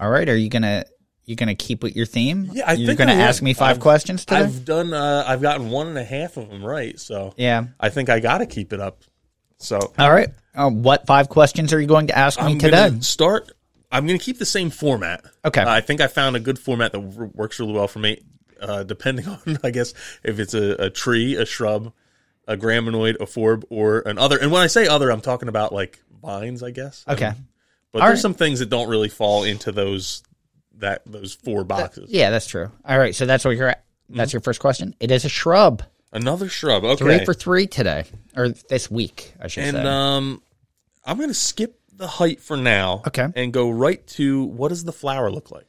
All right. Are you gonna you gonna keep with your theme? Yeah, I You're think gonna I ask me 5 I've- questions today. I've done. Uh, I've gotten one and a half of them right, so yeah. I think I got to keep it up. So All right. Uh, what five questions are you going to ask me I'm today? gonna start. I'm going to keep the same format. Okay. Uh, I think I found a good format that works really well for me. Uh, depending on, I guess, if it's a, a tree, a shrub, a graminoid, a forb, or an other. And when I say other, I'm talking about like vines, I guess. Okay. But All there's right. some things that don't really fall into those that those four boxes. Yeah, that's true. All right. So that's what you're at. That's your first question. It is a shrub. Another shrub. Okay. Three for three today, or this week, I should and say. um, I'm going to skip the height for now. Okay. And go right to what does the flower look like?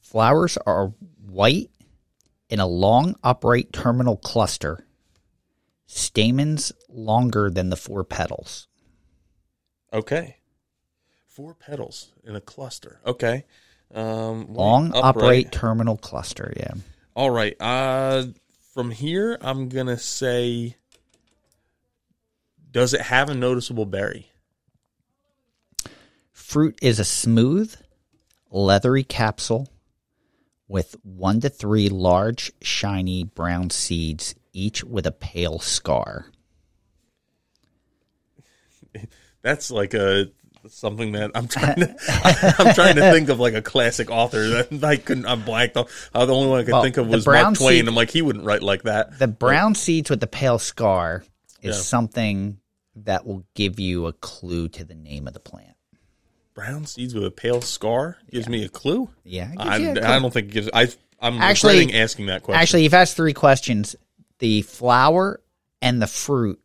Flowers are white in a long upright terminal cluster. Stamens longer than the four petals. Okay. Four petals in a cluster. Okay. Um, Long upright. terminal cluster. Yeah. All right. Uh, from here, I'm gonna say, does it have a noticeable berry? Fruit is a smooth, leathery capsule with one to three large, shiny brown seeds, each with a pale scar. That's like a something that I'm trying to. I'm trying to think of like a classic author that I couldn't. I'm blanked. Uh, the only one I could Well, think of was Mark Twain. I'm like he wouldn't write like that. The brown seeds with the pale scar is Yeah. something that will give you a clue to the name of the plant. Brown seeds with a pale scar gives me a clue. Yeah, I, clue. I don't think it gives. I, I'm Actually- asking that question. Actually, you've asked three questions. The flower and the fruit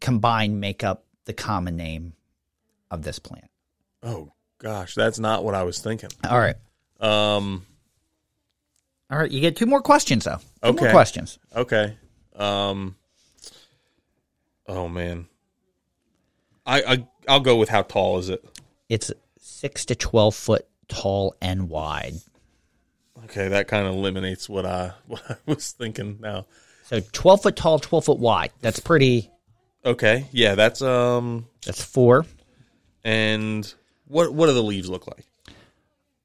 combined make up the common name of this plant. oh gosh, that's not what I was thinking. All right. Um. All right. You get two more questions, though. Two more questions. Okay. Um. Oh man. I, I I'll go with how tall is it? It's six to 12 foot tall and wide. Okay, that kind of eliminates what I what I was thinking now. So 12 foot tall, 12 foot wide. That's pretty, Okay, yeah, that's um. that's four. And what what do the leaves look like?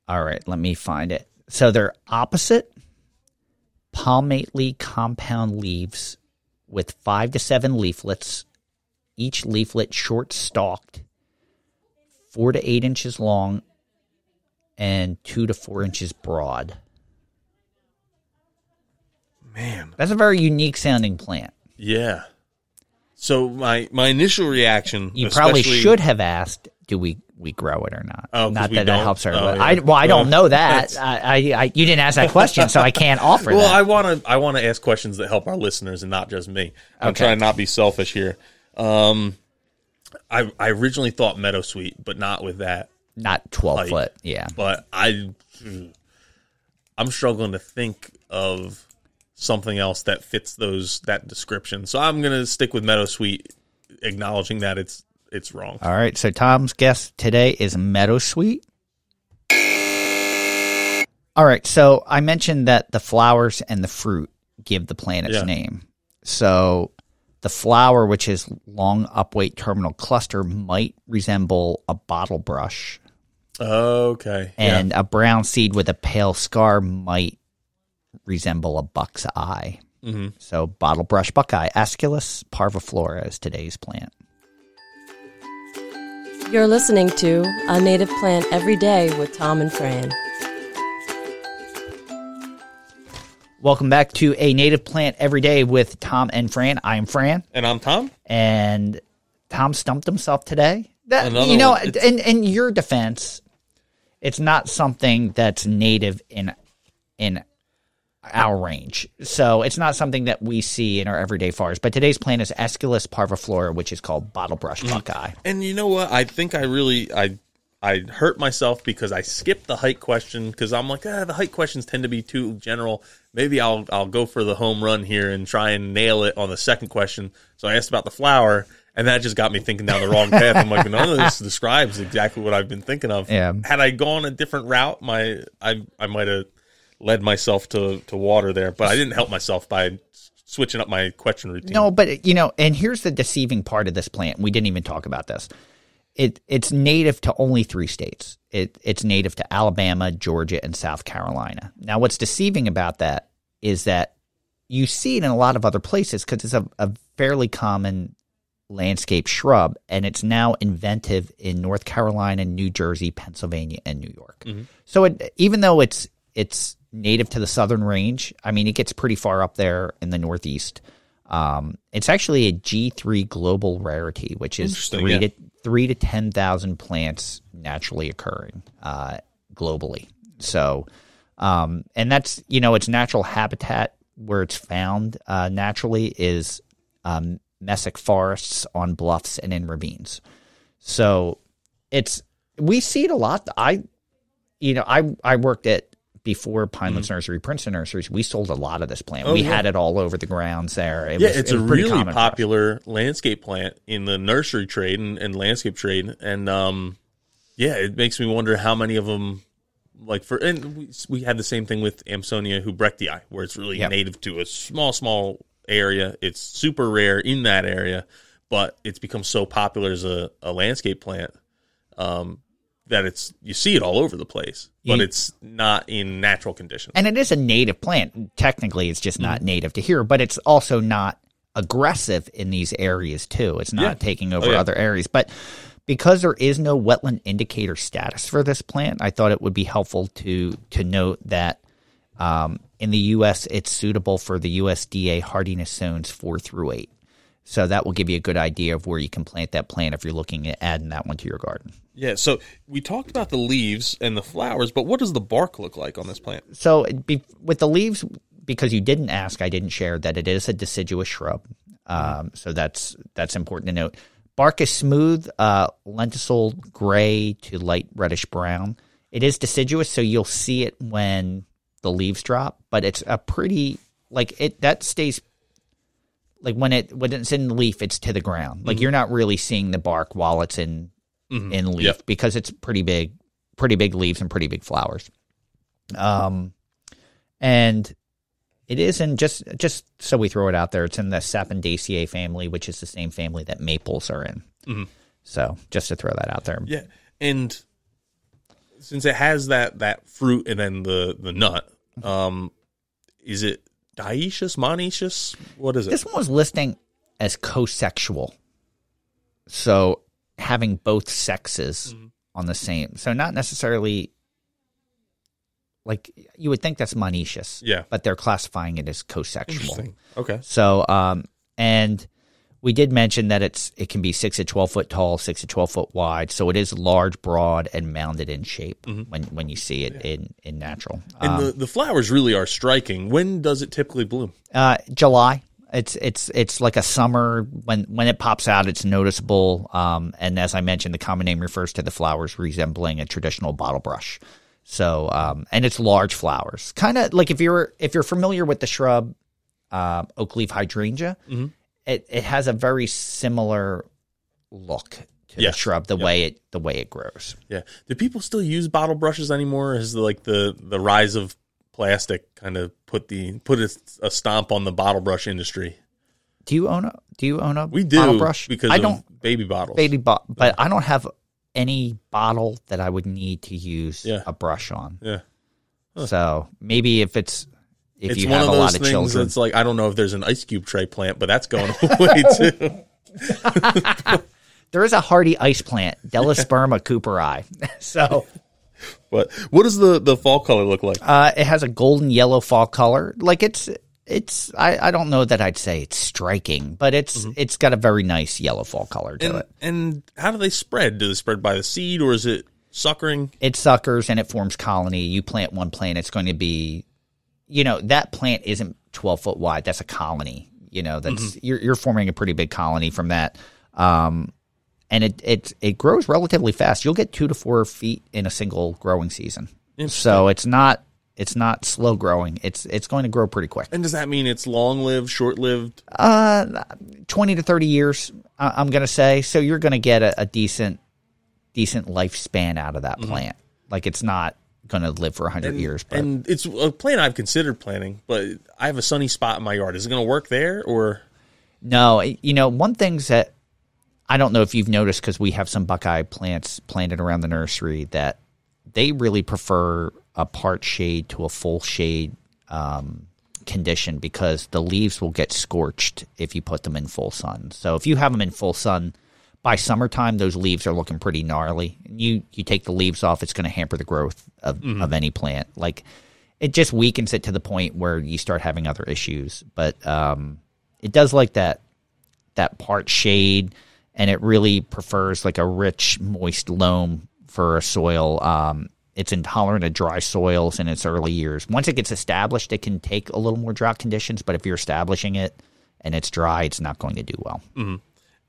All right. Let me find it. So they're opposite palmately compound leaves with five to seven leaflets, each leaflet short stalked, four to eight inches long, and two to four inches broad. Man, That's a very unique sounding plant. yeah. So my my initial reaction, You probably should have asked, "Do we we grow it or not?" Oh, not that that helps her. Oh, but yeah. I well, I don't know that. I, I, I you didn't ask that question, so I can't offer Well, that. I want to I want to ask questions that help our listeners and not just me. I'm Okay. trying not be selfish here. Um, I I originally thought meadow sweet, but not with that. not twelve Height. foot. Yeah. But I I'm struggling to think of something else that fits those that description. So I'm gonna stick with meadow sweet, acknowledging that it's it's wrong. All right. So Tom's guess today is meadowsweet. All right. So I mentioned that the flowers and the fruit give the plant its Yeah. name. So the flower, which is long upweight terminal cluster, might resemble a bottle brush, Okay. and a brown seed with a pale scar might resemble a buck's eye. Mhm. So bottle brush buckeye, Aesculus parviflora is today's plant. You're listening to A Native Plant Every Day with Tom and Fran. Welcome back to a native plant every day with Tom and Fran. I'm Fran, And I'm Tom. and Tom stumped himself today. That, Another you know, one. In in your defense, it's not something that's native in in our range. So it's not something that we see in our everyday forest. But today's plant is Aesculus parviflora, which is called bottlebrush Mm. buckeye. And you know what? I think I really I I hurt myself because I skipped the height question because I'm like, ah, the height questions tend to be too general. Maybe I'll I'll go for the home run here and try and nail it on the second question. So I asked about the flower, and that just got me thinking down the wrong path. I'm like, none of this describes exactly what I've been thinking of. Yeah. Had I gone a different route, my I I might have led myself to to water there, but I didn't help myself by switching up my question routine. No, but you know, and here's the deceiving part of this plant. We didn't even talk about this. it it's native to only three states. It it's native to Alabama, Georgia, and South Carolina. Now, what's deceiving about that is that you see it in a lot of other places because it's a, a fairly common landscape shrub, and it's now inventive in North Carolina, New Jersey, Pennsylvania, and New York. Mm-hmm. So it, even though it's it's native to the southern range, I mean, it gets pretty far up there in the Northeast. Um, it's actually a G three global rarity, which is three yeah. to three to ten thousand plants naturally occurring uh, globally. So, um, and that's you know its natural habitat where it's found uh, naturally is um, mesic forests on bluffs and in ravines. So it's we see it a lot. I you know I I worked at before Pinelands Nursery, Princeton Nurseries. We sold a lot of this plant. Oh, we yeah. had it all over the grounds there. It Yeah, was, it's it a really common for us. popular landscape plant in the nursery trade and, and landscape trade, and um, yeah, it makes me wonder how many of them, like for, and we, we had the same thing with Amsonia hubrechtii, where it's really Yep. native to a small, small area. It's super rare in that area, but it's become so popular as a, a landscape plant um, that it's you see it all over the place, but it's not in natural conditions. And it is a native plant. Technically, it's just Mm-hmm. not native to here, but it's also not aggressive in these areas too. It's not Yeah. taking over Oh, yeah. other areas. But because there is no wetland indicator status for this plant, I thought it would be helpful to to note that um, in the U.S. it's suitable for the USDA hardiness zones four through eight. So that will give you a good idea of where you can plant that plant if you're looking at adding that one to your garden. Yeah, so we talked about the leaves and the flowers, but what does the bark look like on this plant? So be, with the leaves, because you didn't ask, I didn't share that it is a deciduous shrub. Um, so that's that's important to note. Bark is smooth, uh, lenticel gray to light reddish brown. It is deciduous, so you'll see it when the leaves drop, but it's a pretty like it that stays like when it when it's in the leaf, it's to the ground. Like you're not really seeing the bark while it's in in leaf Yep. because it's pretty big, pretty big leaves and pretty big flowers. Um, and it is in just just so we throw it out there, it's in the Sapindaceae family, which is the same family that maples are in. So just to throw that out there. Yeah, and since it has that that fruit and then the the nut, um, is it dioecious, monoecious? What is it? This one was listing as co-sexual, so having both sexes Mm-hmm. on the same. So not necessarily like you would think that's monoecious, Yeah. but they're classifying it as co-sexual. Okay. So, um, and we did mention that it's it can be six to twelve foot tall, six to twelve foot wide. So it is large, broad, and mounded in shape when when you see it in in natural. And Um, the the flowers really are striking. When does it typically bloom? uh, July. It's it's it's like a summer when when it pops out. It's noticeable. Um, and as I mentioned, the common name refers to the flowers resembling a traditional bottle brush. So um, and it's large flowers, kind of like if you're if you're familiar with the shrub uh, oak leaf hydrangea, it it has a very similar look to Yes. the shrub, the Yep. way it the way it grows. Yeah. Do people still use bottle brushes anymore? Is like the the rise of plastic kind of put the put a, a stomp on the bottle brush industry? Do you own a Do you own a We do bottle brush? because I don't. baby bottles. baby bot, but I don't have any bottle that I would need to use Yeah. a brush on. Yeah. So maybe if it's if it's you one have of a those lot of things children, that's like I don't know if there's an ice cube tray plant, but that's going away too. there is a hardy ice plant, Delosperma cooperi. so But what does the the fall color look like? uh, it has a golden yellow fall color. Like it's it's I, I don't know that I'd say it's striking, but it's it's got a very nice yellow fall color to Mm-hmm. And, it. and how do they spread? Do they spread by the seed or is it suckering? it suckers and it forms colony. You plant one plant, it's going to be, you know, that plant isn't 12 foot wide. That's a colony. You know, that's Mm-hmm. you're, you're forming a pretty big colony from that. Um, and it, it it grows relatively fast. You'll get two to four feet in a single growing season. So it's not it's not slow growing. It's it's going to grow pretty quick. And does that mean it's long lived, short lived? Uh, twenty to thirty years, I'm going to say. So you're going to get a, a decent decent lifespan out of that plant. Like it's not going to live for hundred years, but And it's a plan I've considered planning, but I have a sunny spot in my yard. Is it going to work there or? No, you know, one things that I don't know if you've noticed because we have some Buckeye plants planted around the nursery that they really prefer a part shade to a full shade um, condition because the leaves will get scorched if you put them in full sun. So if you have them in full sun by summertime, those leaves are looking pretty gnarly. You you take the leaves off, it's going to hamper the growth of, of any plant. Like it just weakens it to the point where you start having other issues. But um, it does like that that part shade, and it really prefers like a rich, moist loam for a soil. Um, it's intolerant of dry soils in its early years. Once it gets established, it can take a little more drought conditions. But if you're establishing it and it's dry, it's not going to do well.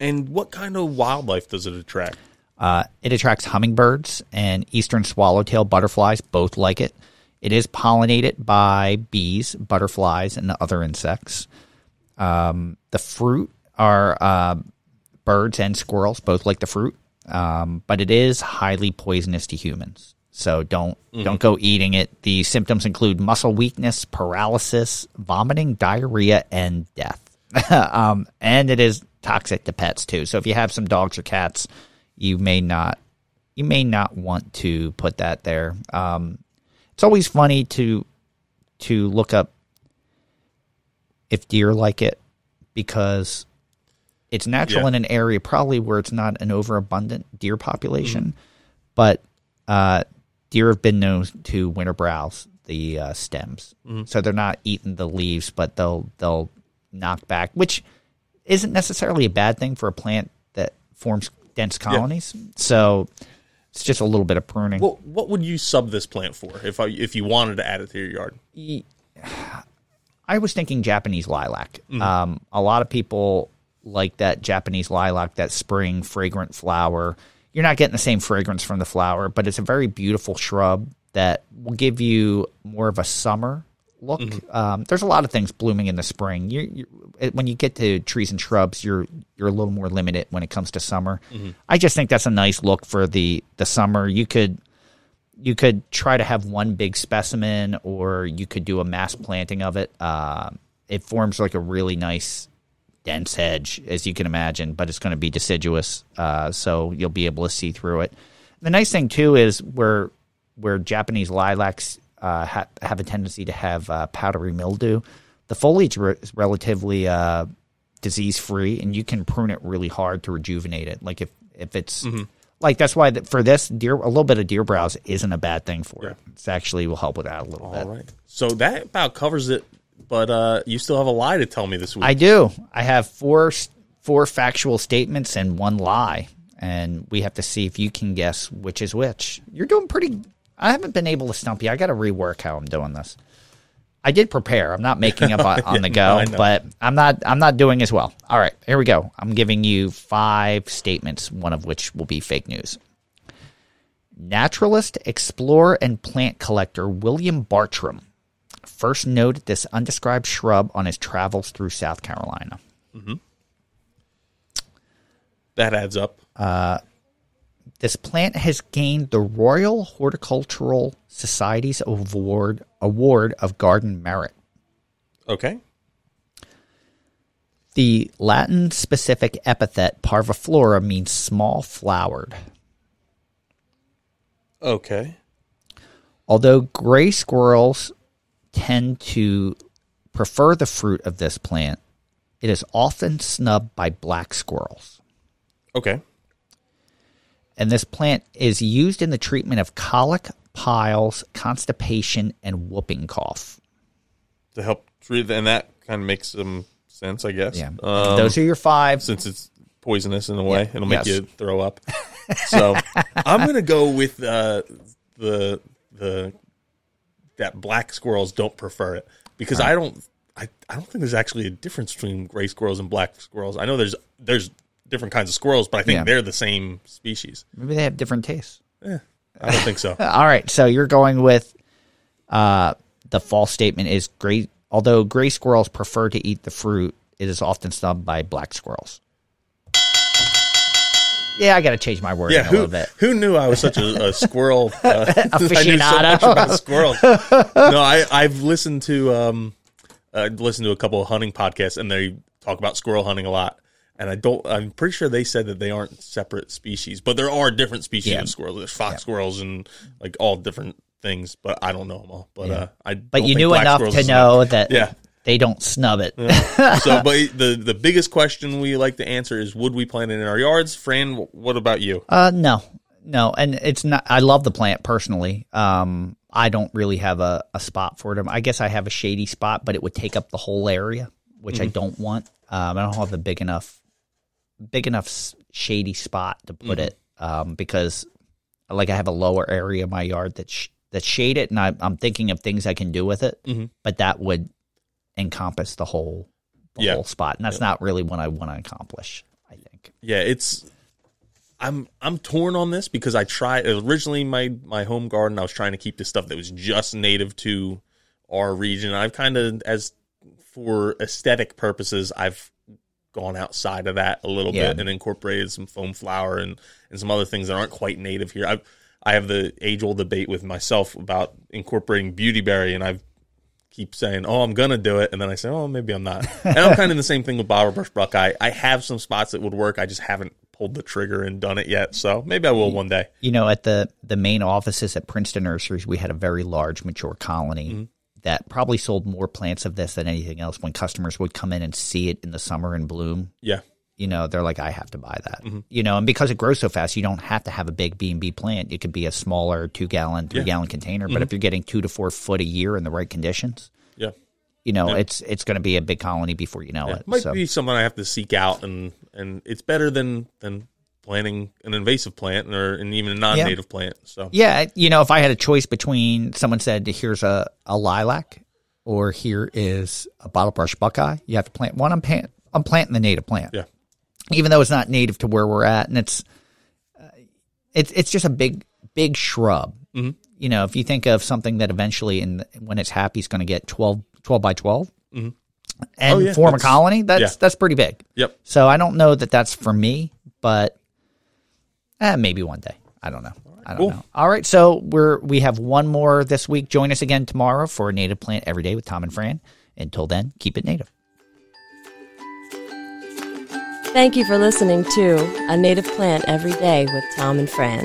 And what kind of wildlife does it attract? Uh, it attracts hummingbirds and eastern swallowtail butterflies. Both like it. It is pollinated by bees, butterflies, and other insects. Um, the fruit are uh, birds and squirrels. Both like the fruit, um, but it is highly poisonous to humans. So don't don't go eating it. The symptoms include muscle weakness, paralysis, vomiting, diarrhea, and death. um, and it is toxic to pets too. So if you have some dogs or cats, you may not you may not want to put that there. Um, it's always funny to to look up if deer like it because it's natural Yeah. in an area probably where it's not an overabundant deer population, but uh, deer have been known to winter browse the uh, stems, so they're not eating the leaves, but they'll they'll knock back, which isn't necessarily a bad thing for a plant that forms dense colonies. So it's just a little bit of pruning. What what would you sub this plant for if I, if you wanted to add it to your yard? I was thinking Japanese lilac. Um, a lot of people like that Japanese lilac, that spring fragrant flower. You're not getting the same fragrance from the flower, but it's a very beautiful shrub that will give you more of a summer look. Um, there's a lot of things blooming in the spring. You, you, when you get to trees and shrubs, you're you're a little more limited when it comes to summer. I just think that's a nice look for the the summer. You could you could try to have one big specimen or you could do a mass planting of it. Uh, it forms like a really nice dense hedge, as you can imagine, but it's going to be deciduous, uh, so you'll be able to see through it. The nice thing too is where where Japanese lilacs uh, ha- have a tendency to have uh, powdery mildew, the foliage re- is relatively uh, disease free, and you can prune it really hard to rejuvenate it. Like if if it's like that's why for this deer a little bit of deer browse isn't a bad thing for it. It's actually will help with that a little bit. All right. So that about covers it. But uh, you still have a lie to tell me this week. I do. I have four four factual statements and one lie, and we have to see if you can guess which is which. You're doing pretty. I haven't been able to stump you. I got to rework how I'm doing this. I did prepare. I'm not making up on, on the go, know. but I'm not. I'm not doing as well. All right, here we go. I'm giving you five statements, one of which will be fake news. Naturalist, explorer, and plant collector William Bartram first noted this undescribed shrub on his travels through South Carolina. Mm-hmm. that adds up. Uh, This plant has gained the Royal Horticultural Society's award award of garden merit. Okay. The Latin specific epithet parviflora means small flowered. Okay. Although gray squirrels tend to prefer the fruit of this plant, it is often snubbed by black squirrels. Okay. And this plant is used in the treatment of colic, piles, constipation, and whooping cough. To help treat, and that kind of makes some sense, I guess. Yeah. Um, Those are your five. since it's poisonous in a way, Yeah, it'll make yes. you throw up. so I'm gonna go with uh, the the that black squirrels don't prefer it because I don't I, I don't think there's actually a difference between gray squirrels and black squirrels. I know there's there's different kinds of squirrels, but I think Yeah. they're the same species. Maybe they have different tastes. Yeah. I don't think so. All right, so you're going with uh, the false statement is gray. Although gray squirrels prefer to eat the fruit, it is often snubbed by black squirrels. Yeah, I got to change my word Yeah, a who, little bit. who knew I was such a, a squirrel? Uh, I knew so squirrels. No, I, I've listened to um, uh, listened to a couple of hunting podcasts, and they talk about squirrel hunting a lot. And I don't. I'm pretty sure they said that they aren't separate species, but there are different species Yeah. of squirrels. There's fox squirrels and like all different things, but I don't know them all. But uh, I But you knew enough to know that Yeah. they don't snub it. so, but the the biggest question we like to answer is: Would we plant it in our yards? Fran, what about you? Uh, no, no, and it's not. I love the plant personally. Um, I don't really have a, a spot for them. I guess I have a shady spot, but it would take up the whole area, which I don't want. Um, I don't have a big enough, big enough shady spot to put it. Um, because like I have a lower area of my yard that's sh- that's shaded, and I, I'm thinking of things I can do with it, Mhm. but that would encompass the whole, the Yeah. whole spot, and that's not really what I want to accomplish. I think. Yeah, it's. I'm I'm torn on this because I tried originally my my home garden. I was trying to keep the stuff that was just native to our region. I've kind of as for aesthetic purposes, I've gone outside of that a little Yeah. bit and incorporated some foam flower and and some other things that aren't quite native here. I I have the age old debate with myself about incorporating beautyberry, and I keep saying, "Oh, I'm gonna do it," and then I say, "Oh, maybe I'm not." and I'm kind of in the same thing with Barbara Bush Buckeye. I have some spots that would work. I just haven't pulled the trigger and done it yet. So maybe I will one day. you know, at the the main offices at Princeton Nurseries, we had a very large mature colony Mm-hmm. That probably sold more plants of this than anything else. When customers would come in and see it in the summer in bloom, Yeah, you know, they're like, "I have to buy that." Mm-hmm. You know, and because it grows so fast, you don't have to have a big B and B plant. It could be a smaller two gallon, three gallon container. Mm-hmm. But if you're getting two to four foot a year in the right conditions, yeah. you know, it's it's going to be a big colony before you know it. Might so. be something I have to seek out, and and it's better than than planting an invasive plant or and even a non-native plant. So Yeah, you know, if I had a choice between someone said, "Here's a, a lilac," or "Here is a bottle brush buckeye," you have to plant one. I'm plant, I'm planting the native plant, yeah, even though it's not native to where we're at, and it's uh, it's it's just a big big shrub. Mhm. You know, if you think of something that eventually, in when it's happy, is going to get 12, 12 by 12 Mhm. and Oh, yeah, form a colony, that's yeah. that's pretty big. yep. So I don't know that that's for me, but eh, maybe one day. I don't know. I don't cool. know. All right, so we're we have one more this week. Join us again tomorrow for Native Plant Every Day with Tom and Fran. Until then, keep it native. Thank you for listening to A Native Plant Every Day with Tom and Fran.